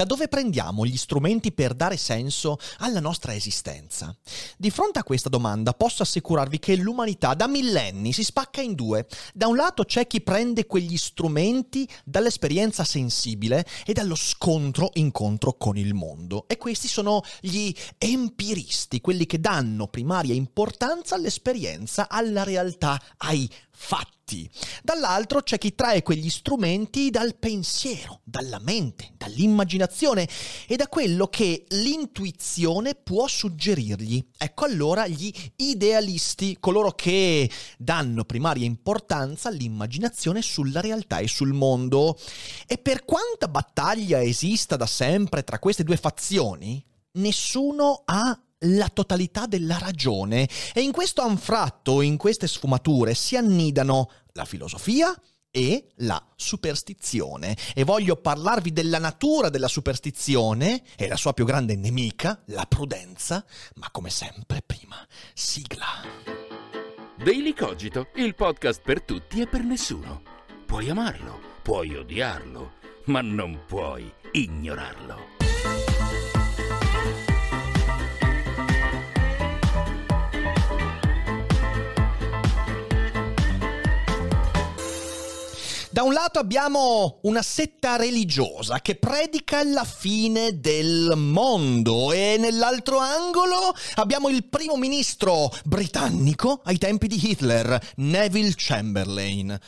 Da dove prendiamo gli strumenti per dare senso alla nostra esistenza? Di fronte a questa domanda posso assicurarvi che l'umanità da millenni si spacca in due. Da un lato c'è chi prende quegli strumenti dall'esperienza sensibile e dallo scontro incontro con il mondo. E questi sono gli empiristi, quelli che danno primaria importanza all'esperienza, alla realtà, ai fatti. Dall'altro c'è chi trae quegli strumenti dal pensiero, dalla mente, dall'immaginazione e da quello che l'intuizione può suggerirgli. Ecco allora gli idealisti, coloro che danno primaria importanza all'immaginazione sulla realtà e sul mondo. E per quanta battaglia esista da sempre tra queste due fazioni, nessuno ha la totalità della ragione e in questo anfratto, in queste sfumature, si annidano la filosofia e la superstizione. E voglio parlarvi della natura della superstizione e la sua più grande nemica, la prudenza, ma come sempre prima, sigla. Daily Cogito, il podcast per tutti e per nessuno. Puoi amarlo, puoi odiarlo, ma non puoi ignorarlo. Da un lato abbiamo una setta religiosa che predica la fine del mondo e nell'altro angolo abbiamo il primo ministro britannico ai tempi di Hitler, Neville Chamberlain.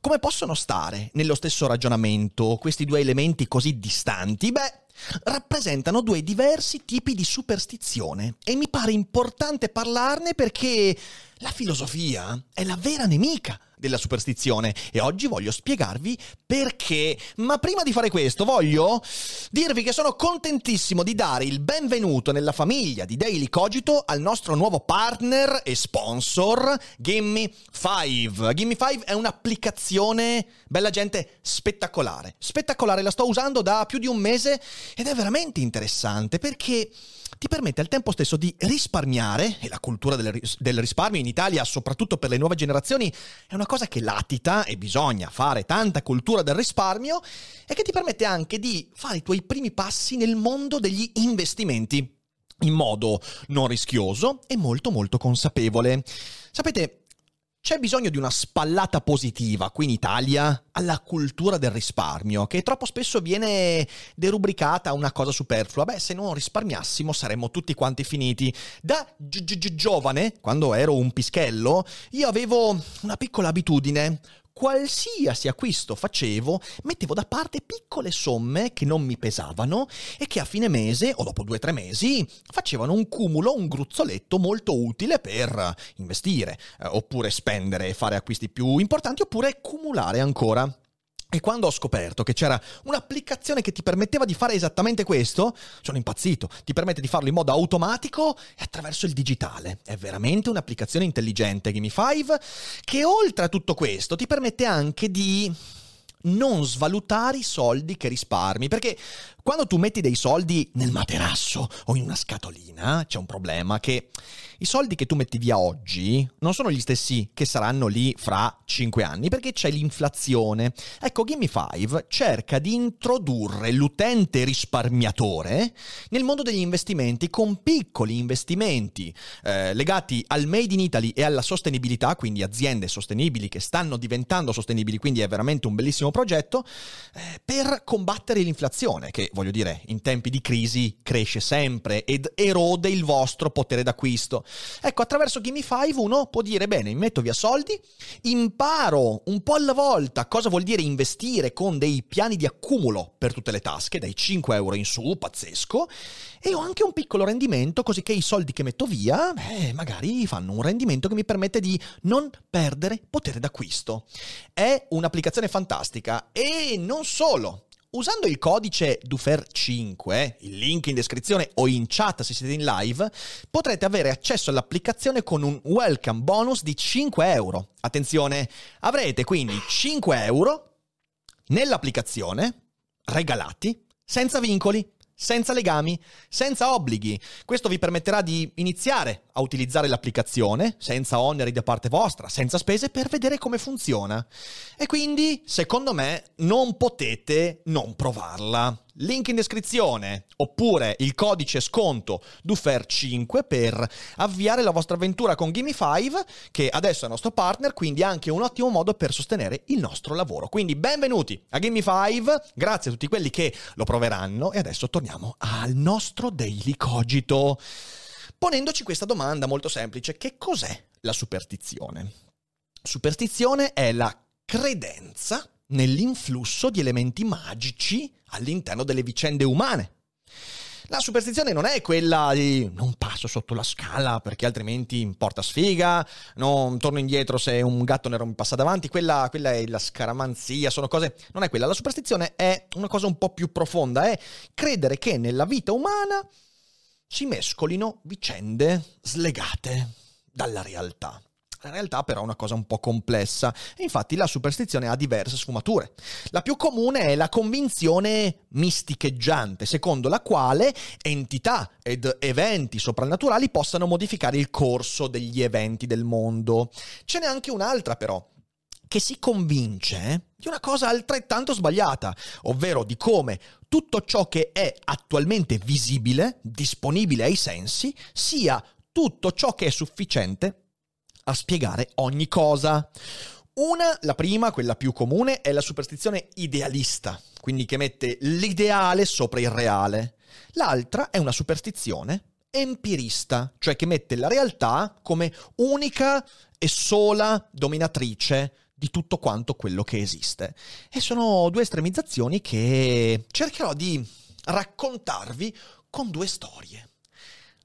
Come possono stare nello stesso ragionamento questi due elementi così distanti? Beh, rappresentano due diversi tipi di superstizione e mi pare importante parlarne perché la filosofia è la vera nemica della superstizione e oggi voglio spiegarvi perché. Ma prima di fare questo voglio dirvi che sono contentissimo di dare il benvenuto nella famiglia di Daily Cogito al nostro nuovo partner e sponsor Gimme 5. Gimme 5 è un'applicazione, bella gente, spettacolare. Spettacolare, la sto usando da più di un mese ed è veramente interessante perché ti permette al tempo stesso di risparmiare, e la cultura del, ris- del, risparmio in Italia, soprattutto per le nuove generazioni, è una cosa che latita e bisogna fare tanta cultura del risparmio, e che ti permette anche di fare i tuoi primi passi nel mondo degli investimenti in modo non rischioso e molto molto consapevole. Sapete, c'è bisogno di una spallata positiva qui in Italia alla cultura del risparmio, che troppo spesso viene derubricata a una cosa superflua. Beh, se non risparmiassimo saremmo tutti quanti finiti. Da gi- gi- giovane, quando ero un pischello, io avevo una piccola abitudine qualsiasi acquisto facevo, mettevo da parte piccole somme che non mi pesavano e che a fine mese o dopo due o tre mesi facevano un cumulo, un gruzzoletto molto utile per investire, eh, oppure spendere e fare acquisti più importanti, oppure cumulare ancora. E quando ho scoperto che c'era un'applicazione che ti permetteva di fare esattamente questo, sono impazzito. Ti permette di farlo in modo automatico e attraverso il digitale. È veramente un'applicazione intelligente, Gimme 5, che oltre a tutto questo ti permette anche di non svalutare i soldi che risparmi, perché quando tu metti dei soldi nel materasso o in una scatolina, c'è un problema che i soldi che tu metti via oggi non sono gli stessi che saranno lì fra 5 anni, perché c'è l'inflazione. Ecco, Gimme 5 cerca di introdurre l'utente risparmiatore nel mondo degli investimenti con piccoli investimenti eh, legati al Made in Italy e alla sostenibilità, quindi aziende sostenibili che stanno diventando sostenibili, quindi è veramente un bellissimo progetto, eh, per combattere l'inflazione, che voglio dire, in tempi di crisi cresce sempre ed erode il vostro potere d'acquisto. Ecco, attraverso Gimme 5 uno può dire, bene, metto via soldi, imparo un po' alla volta cosa vuol dire investire con dei piani di accumulo per tutte le tasche, dai 5 euro in su, pazzesco, e ho anche un piccolo rendimento, così che i soldi che metto via, beh, magari fanno un rendimento che mi permette di non perdere potere d'acquisto. È un'applicazione fantastica e non solo. Usando il codice DUFER5, il link in descrizione o in chat se siete in live, potrete avere accesso all'applicazione con un welcome bonus di 5 euro. Attenzione, avrete quindi 5 euro nell'applicazione regalati senza vincoli senza legami, senza obblighi. Questo vi permetterà di iniziare a utilizzare l'applicazione senza oneri da parte vostra, senza spese per vedere come funziona. E quindi, secondo me, non potete non provarla link in descrizione, oppure il codice sconto DUFER5 per avviare la vostra avventura con Gimme5, che adesso è il nostro partner, quindi anche un ottimo modo per sostenere il nostro lavoro. Quindi benvenuti a Gimme5, grazie a tutti quelli che lo proveranno e adesso torniamo al nostro Daily Cogito, ponendoci questa domanda molto semplice, che cos'è la superstizione? Superstizione è la credenza nell'influsso di elementi magici all'interno delle vicende umane. La superstizione non è quella di non passo sotto la scala perché altrimenti porta sfiga, non torno indietro se un gatto nero mi passa davanti, quella, quella, è la scaramanzia, sono cose... Non è quella, la superstizione è una cosa un po' più profonda, è credere che nella vita umana si mescolino vicende slegate dalla realtà. La realtà però è una cosa un po' complessa infatti la superstizione ha diverse sfumature. La più comune è la convinzione misticheggiante, secondo la quale entità ed eventi soprannaturali possano modificare il corso degli eventi del mondo. Ce n'è anche un'altra però, che si convince di una cosa altrettanto sbagliata, ovvero di come tutto ciò che è attualmente visibile, disponibile ai sensi, sia tutto ciò che è sufficiente a spiegare ogni cosa. Una, la prima, quella più comune, è la superstizione idealista, quindi che mette l'ideale sopra il reale. L'altra è una superstizione empirista, cioè che mette la realtà come unica e sola dominatrice di tutto quanto quello che esiste. E sono due estremizzazioni che cercherò di raccontarvi con due storie.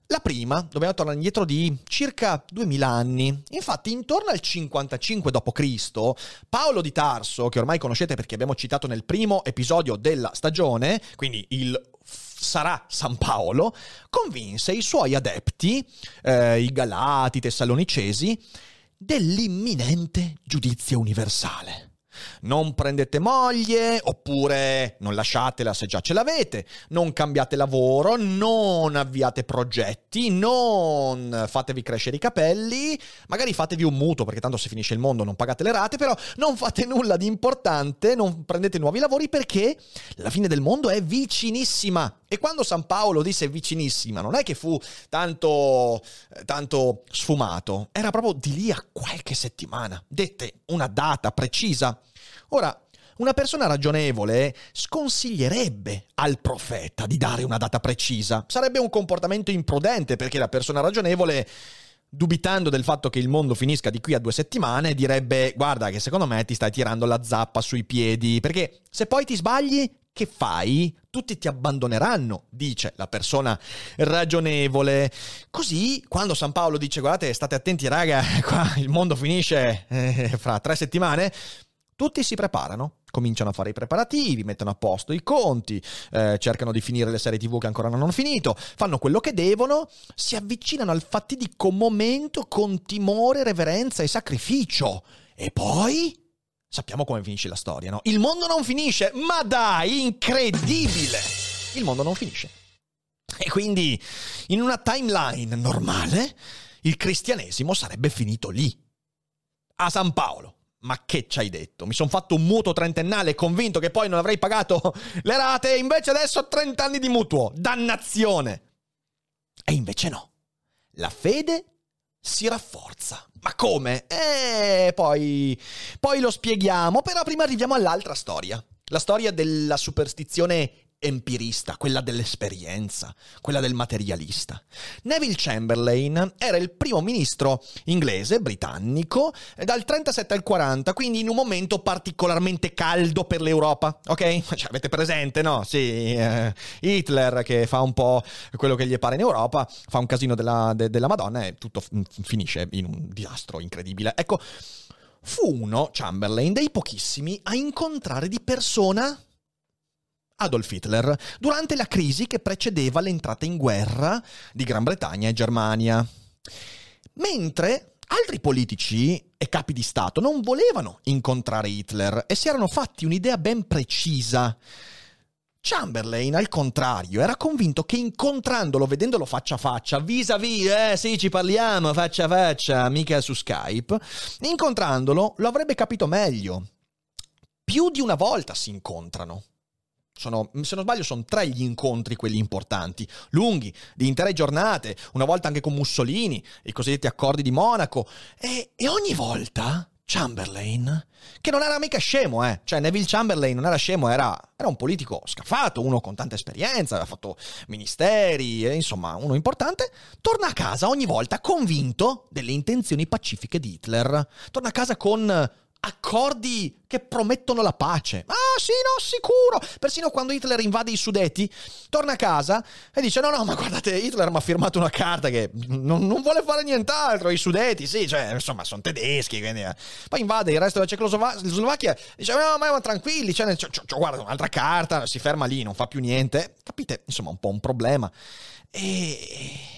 La prima, dobbiamo tornare indietro di circa 2000 anni. Infatti, intorno al 55 d.C., Paolo di Tarso, che ormai conoscete perché abbiamo citato nel primo episodio della stagione, quindi il sarà San Paolo, convinse i suoi adepti, eh, i Galati, i Tessalonicesi, dell'imminente giudizio universale non prendete moglie oppure non lasciatela se già ce l'avete, non cambiate lavoro, non avviate progetti, non fatevi crescere i capelli, magari fatevi un mutuo perché tanto se finisce il mondo non pagate le rate, però non fate nulla di importante, non prendete nuovi lavori perché la fine del mondo è vicinissima. E quando San Paolo disse vicinissima, non è che fu tanto, tanto sfumato, era proprio di lì a qualche settimana. Dette una data precisa. Ora, una persona ragionevole sconsiglierebbe al profeta di dare una data precisa. Sarebbe un comportamento imprudente perché la persona ragionevole dubitando del fatto che il mondo finisca di qui a due settimane, direbbe guarda che secondo me ti stai tirando la zappa sui piedi, perché se poi ti sbagli, che fai? Tutti ti abbandoneranno, dice la persona ragionevole. Così, quando San Paolo dice guardate, state attenti raga, qua il mondo finisce eh, fra tre settimane, tutti si preparano, cominciano a fare i preparativi, mettono a posto i conti, eh, cercano di finire le serie tv che ancora non hanno finito, fanno quello che devono, si avvicinano al fatidico momento con timore, reverenza e sacrificio. E poi sappiamo come finisce la storia, no? Il mondo non finisce, ma dai, incredibile! Il mondo non finisce. E quindi, in una timeline normale, il cristianesimo sarebbe finito lì, a San Paolo. Ma che ci hai detto? Mi sono fatto un mutuo trentennale convinto che poi non avrei pagato le rate e invece adesso ho 30 anni di mutuo. Dannazione! E invece no. La fede si rafforza. Ma come? Eh, poi, poi lo spieghiamo, però prima arriviamo all'altra storia. La storia della superstizione empirista, quella dell'esperienza, quella del materialista. Neville Chamberlain era il primo ministro inglese, britannico, dal 37 al 40, quindi in un momento particolarmente caldo per l'Europa, ok? Cioè, avete presente, no? Sì, eh, Hitler che fa un po' quello che gli pare in Europa, fa un casino della, de, della Madonna e tutto finisce in un disastro incredibile. Ecco, fu uno, Chamberlain, dei pochissimi a incontrare di persona Adolf Hitler durante la crisi che precedeva l'entrata in guerra di Gran Bretagna e Germania. Mentre altri politici e capi di Stato non volevano incontrare Hitler e si erano fatti un'idea ben precisa. Chamberlain, al contrario, era convinto che incontrandolo, vedendolo faccia a faccia, vis-à-vis, eh sì, ci parliamo faccia a faccia, mica su Skype, incontrandolo lo avrebbe capito meglio. Più di una volta si incontrano. Sono, se non sbaglio, sono tre gli incontri quelli importanti, lunghi, di intere giornate, una volta anche con Mussolini, i cosiddetti accordi di Monaco. E, e ogni volta Chamberlain, che non era mica scemo, eh. Cioè, Neville Chamberlain non era scemo, era, era un politico scafato, uno con tanta esperienza, aveva fatto ministeri, eh, insomma, uno importante. Torna a casa ogni volta convinto delle intenzioni pacifiche di Hitler. Torna a casa con accordi che promettono la pace. Sì, no, sicuro. Persino quando Hitler invade i Sudeti, torna a casa e dice no, no, ma guardate, Hitler mi ha firmato una carta che non, non, vuole fare nient'altro. I Sudeti, sì, cioè, insomma, sono tedeschi. Quindi, eh. Poi invade il resto della Cecoslovacchia, dice no, ma, ma tranquilli, cioè, c- c- guarda, un'altra carta, si ferma lì, non fa più niente. Capite? Insomma, un po' un problema. E...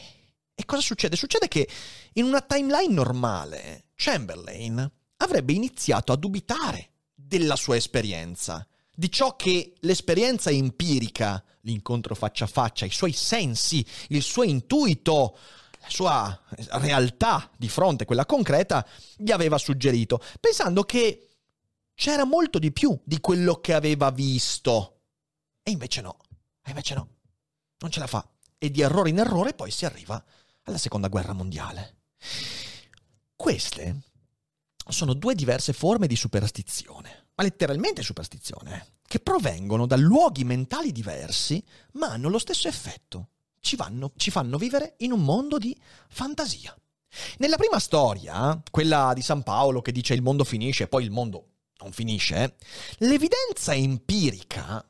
E cosa succede? Succede che in una timeline normale, Chamberlain avrebbe iniziato a dubitare della sua esperienza, di ciò che l'esperienza empirica, l'incontro faccia a faccia, i suoi sensi, il suo intuito, la sua realtà di fronte, quella concreta, gli aveva suggerito, pensando che c'era molto di più di quello che aveva visto. E invece no, e invece no, non ce la fa. E di errore in errore poi si arriva alla seconda guerra mondiale. Queste sono due diverse forme di superstizione, ma letteralmente superstizione, che provengono da luoghi mentali diversi, ma hanno lo stesso effetto. Ci, vanno, ci fanno vivere in un mondo di fantasia. Nella prima storia, quella di San Paolo che dice il mondo finisce e poi il mondo non finisce, l'evidenza empirica,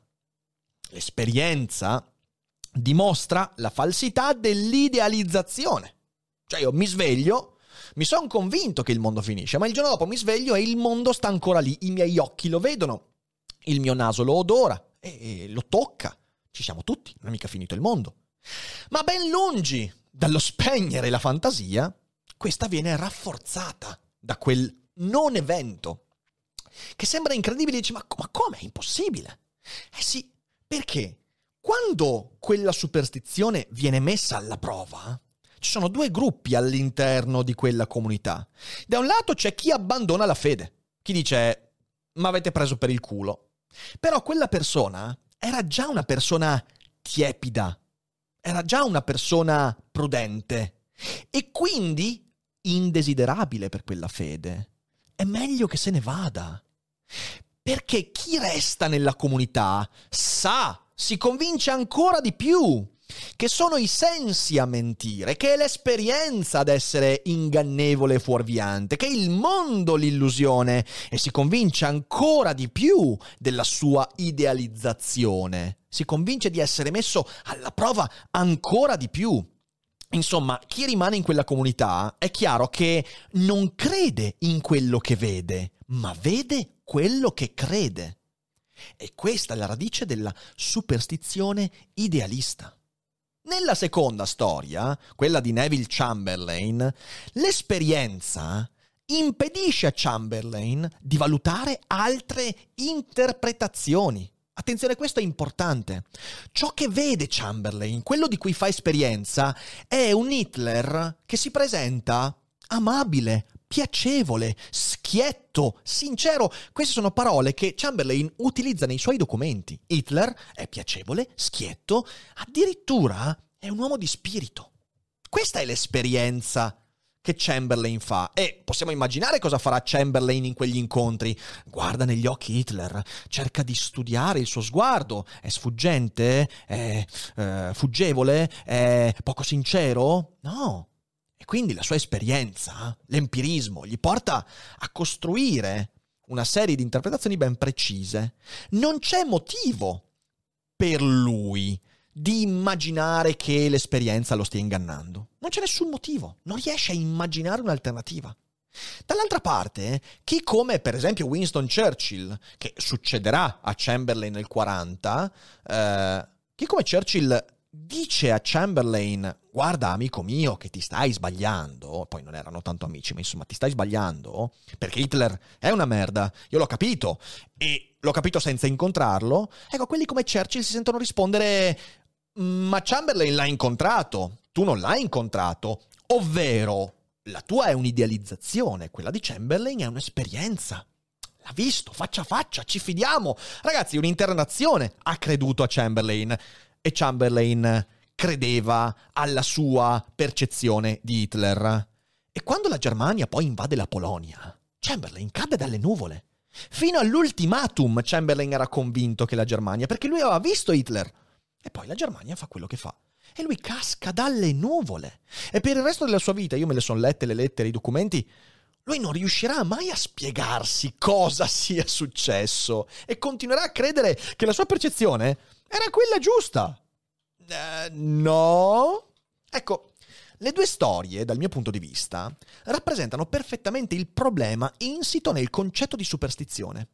l'esperienza, dimostra la falsità dell'idealizzazione. Cioè io mi sveglio mi sono convinto che il mondo finisce, ma il giorno dopo mi sveglio e il mondo sta ancora lì. I miei occhi lo vedono, il mio naso lo odora e lo tocca. Ci siamo tutti, non è mica finito il mondo. Ma ben lungi dallo spegnere la fantasia, questa viene rafforzata da quel non evento. Che sembra incredibile, dici, ma, ma come? È impossibile. Eh sì, perché quando quella superstizione viene messa alla prova, ci sono due gruppi all'interno di quella comunità. Da un lato c'è chi abbandona la fede, chi dice ma avete preso per il culo. Però quella persona era già una persona tiepida, era già una persona prudente e quindi indesiderabile per quella fede. È meglio che se ne vada. Perché chi resta nella comunità sa, si convince ancora di più che sono i sensi a mentire, che è l'esperienza ad essere ingannevole e fuorviante, che è il mondo l'illusione e si convince ancora di più della sua idealizzazione, si convince di essere messo alla prova ancora di più. Insomma, chi rimane in quella comunità è chiaro che non crede in quello che vede, ma vede quello che crede. E questa è la radice della superstizione idealista. Nella seconda storia, quella di Neville Chamberlain, l'esperienza impedisce a Chamberlain di valutare altre interpretazioni. Attenzione, questo è importante. Ciò che vede Chamberlain, quello di cui fa esperienza, è un Hitler che si presenta amabile, piacevole, schietto, sincero. Queste sono parole che Chamberlain utilizza nei suoi documenti. Hitler è piacevole, schietto, addirittura è un uomo di spirito. Questa è l'esperienza che Chamberlain fa e possiamo immaginare cosa farà Chamberlain in quegli incontri. Guarda negli occhi Hitler, cerca di studiare il suo sguardo, è sfuggente, è eh, fuggevole, è poco sincero? No. Quindi la sua esperienza, l'empirismo, gli porta a costruire una serie di interpretazioni ben precise. Non c'è motivo per lui di immaginare che l'esperienza lo stia ingannando. Non c'è nessun motivo, non riesce a immaginare un'alternativa. Dall'altra parte, chi come per esempio Winston Churchill, che succederà a Chamberlain nel 40, eh, chi come Churchill dice a Chamberlain, guarda amico mio che ti stai sbagliando, poi non erano tanto amici, ma insomma ti stai sbagliando, perché Hitler è una merda, io l'ho capito, e l'ho capito senza incontrarlo, ecco, quelli come Churchill si sentono rispondere, ma Chamberlain l'ha incontrato, tu non l'hai incontrato, ovvero la tua è un'idealizzazione, quella di Chamberlain è un'esperienza. L'ha visto, faccia a faccia, ci fidiamo. Ragazzi, un'intera nazione ha creduto a Chamberlain. E Chamberlain credeva alla sua percezione di Hitler. E quando la Germania poi invade la Polonia, Chamberlain cade dalle nuvole. Fino all'ultimatum Chamberlain era convinto che la Germania, perché lui aveva visto Hitler. E poi la Germania fa quello che fa. E lui casca dalle nuvole. E per il resto della sua vita, io me le sono lette le lettere, i documenti, lui non riuscirà mai a spiegarsi cosa sia successo e continuerà a credere che la sua percezione era quella giusta. Uh, no? Ecco, le due storie, dal mio punto di vista, rappresentano perfettamente il problema insito nel concetto di superstizione.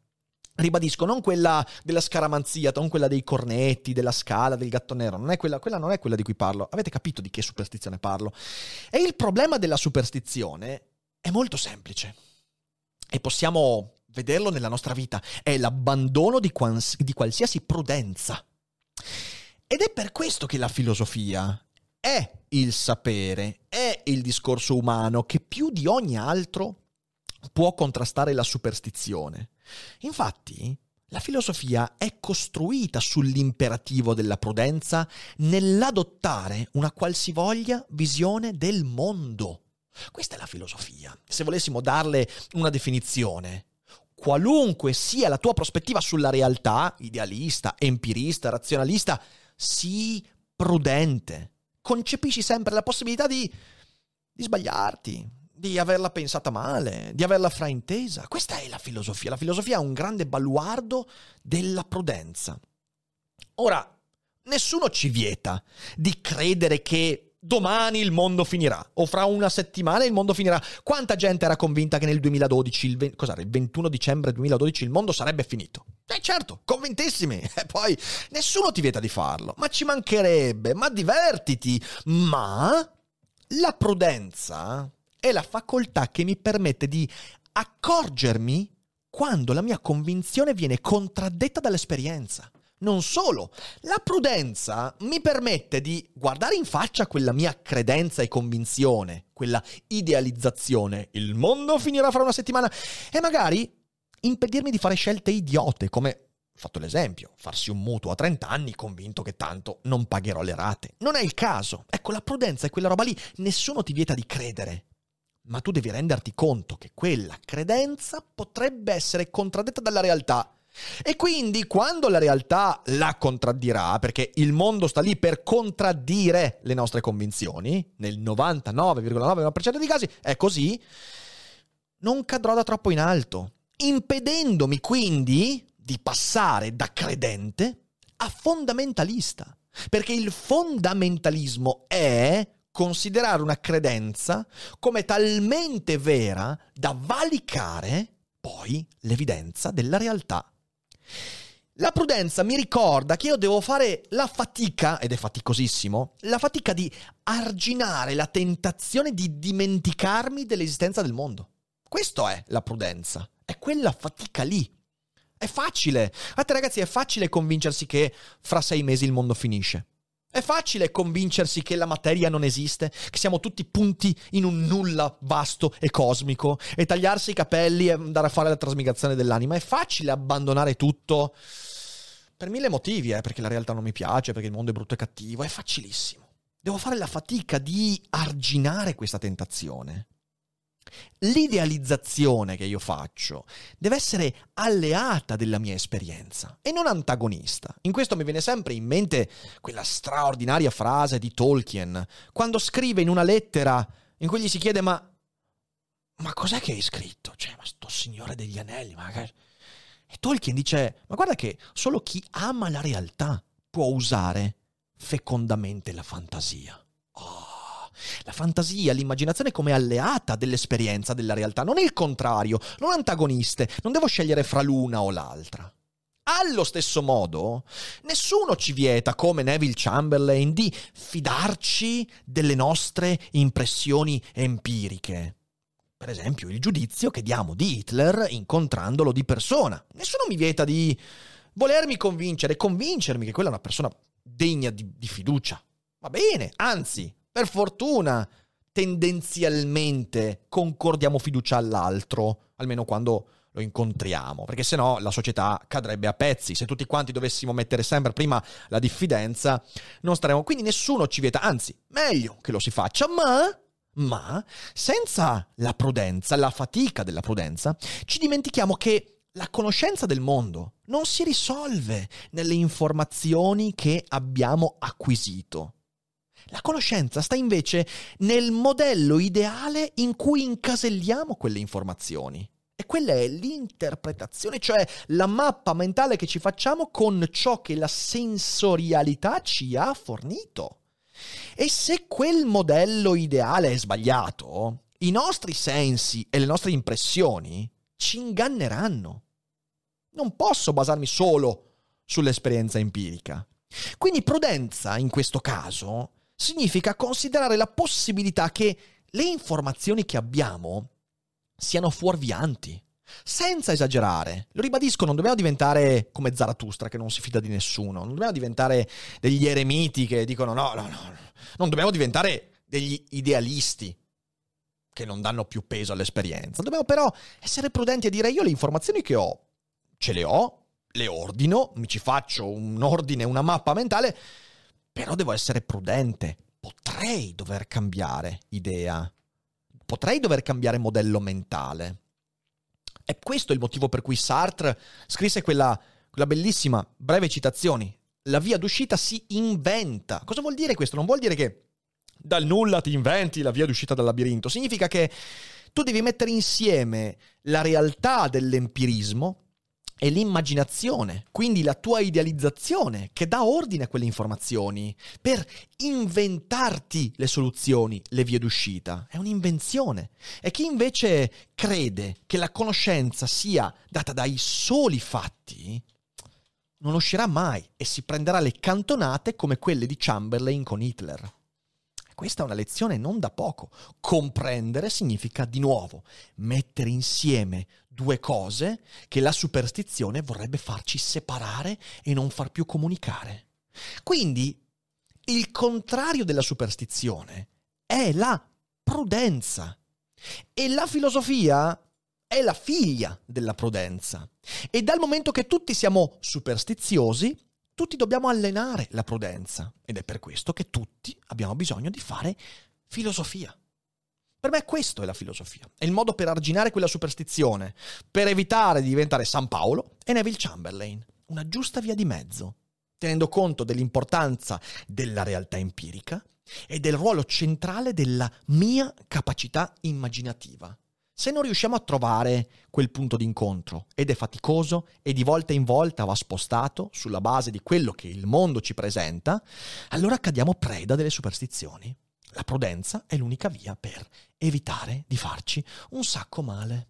Ribadisco, non quella della scaramanzia, non quella dei cornetti, della scala, del gatto nero, non è quella, quella non è quella di cui parlo. Avete capito di che superstizione parlo? E il problema della superstizione è molto semplice. E possiamo vederlo nella nostra vita. È l'abbandono di, quals- di qualsiasi prudenza. Ed è per questo che la filosofia è il sapere, è il discorso umano che più di ogni altro può contrastare la superstizione. Infatti, la filosofia è costruita sull'imperativo della prudenza nell'adottare una qualsivoglia visione del mondo. Questa è la filosofia. Se volessimo darle una definizione, qualunque sia la tua prospettiva sulla realtà, idealista, empirista, razionalista, sii prudente. Concepisci sempre la possibilità di, di sbagliarti, di averla pensata male, di averla fraintesa. Questa è la filosofia. La filosofia è un grande baluardo della prudenza. Ora, nessuno ci vieta di credere che domani il mondo finirà o fra una settimana il mondo finirà. Quanta gente era convinta che nel 2012, il, 20, il 21 dicembre 2012 il mondo sarebbe finito? Eh certo, convintissimi. E poi nessuno ti vieta di farlo, ma ci mancherebbe, ma divertiti. Ma la prudenza è la facoltà che mi permette di accorgermi quando la mia convinzione viene contraddetta dall'esperienza. Non solo, la prudenza mi permette di guardare in faccia quella mia credenza e convinzione, quella idealizzazione, il mondo finirà fra una settimana, e magari impedirmi di fare scelte idiote, come fatto l'esempio, farsi un mutuo a 30 anni convinto che tanto non pagherò le rate. Non è il caso. Ecco, la prudenza è quella roba lì, nessuno ti vieta di credere. Ma tu devi renderti conto che quella credenza potrebbe essere contraddetta dalla realtà e quindi quando la realtà la contraddirà, perché il mondo sta lì per contraddire le nostre convinzioni, nel 99,9% dei casi è così, non cadrò da troppo in alto, impedendomi quindi di passare da credente a fondamentalista. Perché il fondamentalismo è considerare una credenza come talmente vera da valicare poi l'evidenza della realtà la prudenza mi ricorda che io devo fare la fatica, ed è faticosissimo, la fatica di arginare la tentazione di dimenticarmi dell'esistenza del mondo. Questo è la prudenza, è quella fatica lì. È facile. A te ragazzi è facile convincersi che fra sei mesi il mondo finisce. È facile convincersi che la materia non esiste, che siamo tutti punti in un nulla vasto e cosmico, e tagliarsi i capelli e andare a fare la trasmigrazione dell'anima. È facile abbandonare tutto per mille motivi, eh, perché la realtà non mi piace, perché il mondo è brutto e cattivo. È facilissimo. Devo fare la fatica di arginare questa tentazione. L'idealizzazione che io faccio deve essere alleata della mia esperienza e non antagonista. In questo mi viene sempre in mente quella straordinaria frase di Tolkien, quando scrive in una lettera in cui gli si chiede ma, ma cos'è che hai scritto? Cioè, ma sto Signore degli Anelli, ma... E Tolkien dice, ma guarda che solo chi ama la realtà può usare fecondamente la fantasia. Oh. La fantasia, l'immaginazione come alleata dell'esperienza della realtà, non il contrario, non antagoniste, non devo scegliere fra l'una o l'altra. Allo stesso modo, nessuno ci vieta, come Neville Chamberlain, di fidarci delle nostre impressioni empiriche. Per esempio, il giudizio che diamo di Hitler incontrandolo di persona. Nessuno mi vieta di volermi convincere, convincermi che quella è una persona degna di, di fiducia. Va bene, anzi, per fortuna, tendenzialmente concordiamo fiducia all'altro, almeno quando lo incontriamo, perché se no la società cadrebbe a pezzi. Se tutti quanti dovessimo mettere sempre prima la diffidenza, non staremo. Quindi nessuno ci vieta, anzi, meglio che lo si faccia, ma ma senza la prudenza, la fatica della prudenza, ci dimentichiamo che la conoscenza del mondo non si risolve nelle informazioni che abbiamo acquisito. La conoscenza sta invece nel modello ideale in cui incaselliamo quelle informazioni. E quella è l'interpretazione, cioè la mappa mentale che ci facciamo con ciò che la sensorialità ci ha fornito. E se quel modello ideale è sbagliato, i nostri sensi e le nostre impressioni ci inganneranno. Non posso basarmi solo sull'esperienza empirica. Quindi prudenza in questo caso significa considerare la possibilità che le informazioni che abbiamo siano fuorvianti. Senza esagerare, lo ribadisco, non dobbiamo diventare come Zarathustra che non si fida di nessuno, non dobbiamo diventare degli eremiti che dicono no, no, no, non dobbiamo diventare degli idealisti che non danno più peso all'esperienza. Dobbiamo però essere prudenti e dire io le informazioni che ho, ce le ho, le ordino, mi ci faccio un ordine, una mappa mentale, però devo essere prudente. Potrei dover cambiare idea. Potrei dover cambiare modello mentale. E questo è il motivo per cui Sartre scrisse quella, quella bellissima breve citazione. La via d'uscita si inventa. Cosa vuol dire questo? Non vuol dire che dal nulla ti inventi la via d'uscita dal labirinto. Significa che tu devi mettere insieme la realtà dell'empirismo è l'immaginazione, quindi la tua idealizzazione che dà ordine a quelle informazioni per inventarti le soluzioni, le vie d'uscita. È un'invenzione. E chi invece crede che la conoscenza sia data dai soli fatti, non uscirà mai e si prenderà le cantonate come quelle di Chamberlain con Hitler. Questa è una lezione non da poco. Comprendere significa di nuovo mettere insieme due cose che la superstizione vorrebbe farci separare e non far più comunicare. Quindi il contrario della superstizione è la prudenza. E la filosofia è la figlia della prudenza. E dal momento che tutti siamo superstiziosi, tutti dobbiamo allenare la prudenza ed è per questo che tutti abbiamo bisogno di fare filosofia. Per me questo è la filosofia, è il modo per arginare quella superstizione, per evitare di diventare San Paolo e Neville Chamberlain, una giusta via di mezzo, tenendo conto dell'importanza della realtà empirica e del ruolo centrale della mia capacità immaginativa. Se non riusciamo a trovare quel punto d'incontro ed è faticoso e di volta in volta va spostato sulla base di quello che il mondo ci presenta, allora cadiamo preda delle superstizioni. La prudenza è l'unica via per evitare di farci un sacco male.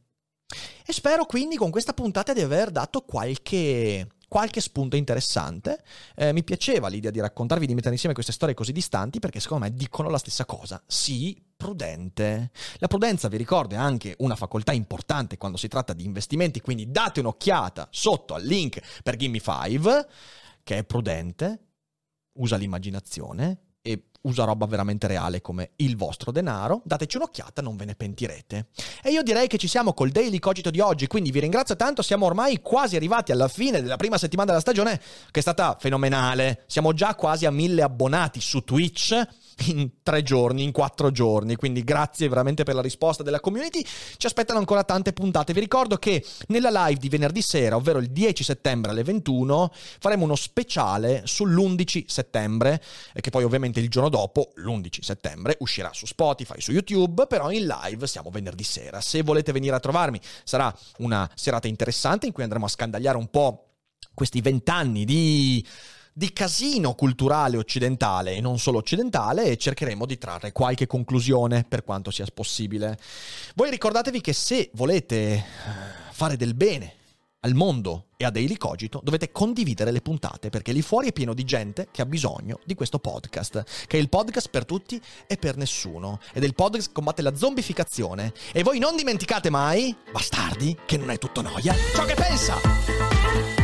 E spero quindi con questa puntata di aver dato qualche qualche spunto interessante. Eh, mi piaceva l'idea di raccontarvi, di mettere insieme queste storie così distanti perché secondo me dicono la stessa cosa. Sì, prudente. La prudenza, vi ricordo, è anche una facoltà importante quando si tratta di investimenti, quindi date un'occhiata sotto al link per Gimme 5, che è prudente, usa l'immaginazione usa roba veramente reale come il vostro denaro, dateci un'occhiata, non ve ne pentirete. E io direi che ci siamo col Daily Cogito di oggi, quindi vi ringrazio tanto, siamo ormai quasi arrivati alla fine della prima settimana della stagione, che è stata fenomenale. Siamo già quasi a mille abbonati su Twitch in tre giorni, in quattro giorni. Quindi grazie veramente per la risposta della community. Ci aspettano ancora tante puntate. Vi ricordo che nella live di venerdì sera, ovvero il 10 settembre alle 21, faremo uno speciale sull'11 settembre, che poi ovviamente il giorno dopo, l'11 settembre, uscirà su Spotify, su YouTube, però in live siamo venerdì sera. Se volete venire a trovarmi, sarà una serata interessante in cui andremo a scandagliare un po' questi vent'anni di di casino culturale occidentale e non solo occidentale e cercheremo di trarre qualche conclusione per quanto sia possibile. Voi ricordatevi che se volete eh, fare del bene al mondo e a Daily Cogito dovete condividere le puntate perché lì fuori è pieno di gente che ha bisogno di questo podcast, che è il podcast per tutti e per nessuno ed è il podcast che combatte la zombificazione e voi non dimenticate mai, bastardi, che non è tutto noia, ciò che pensa!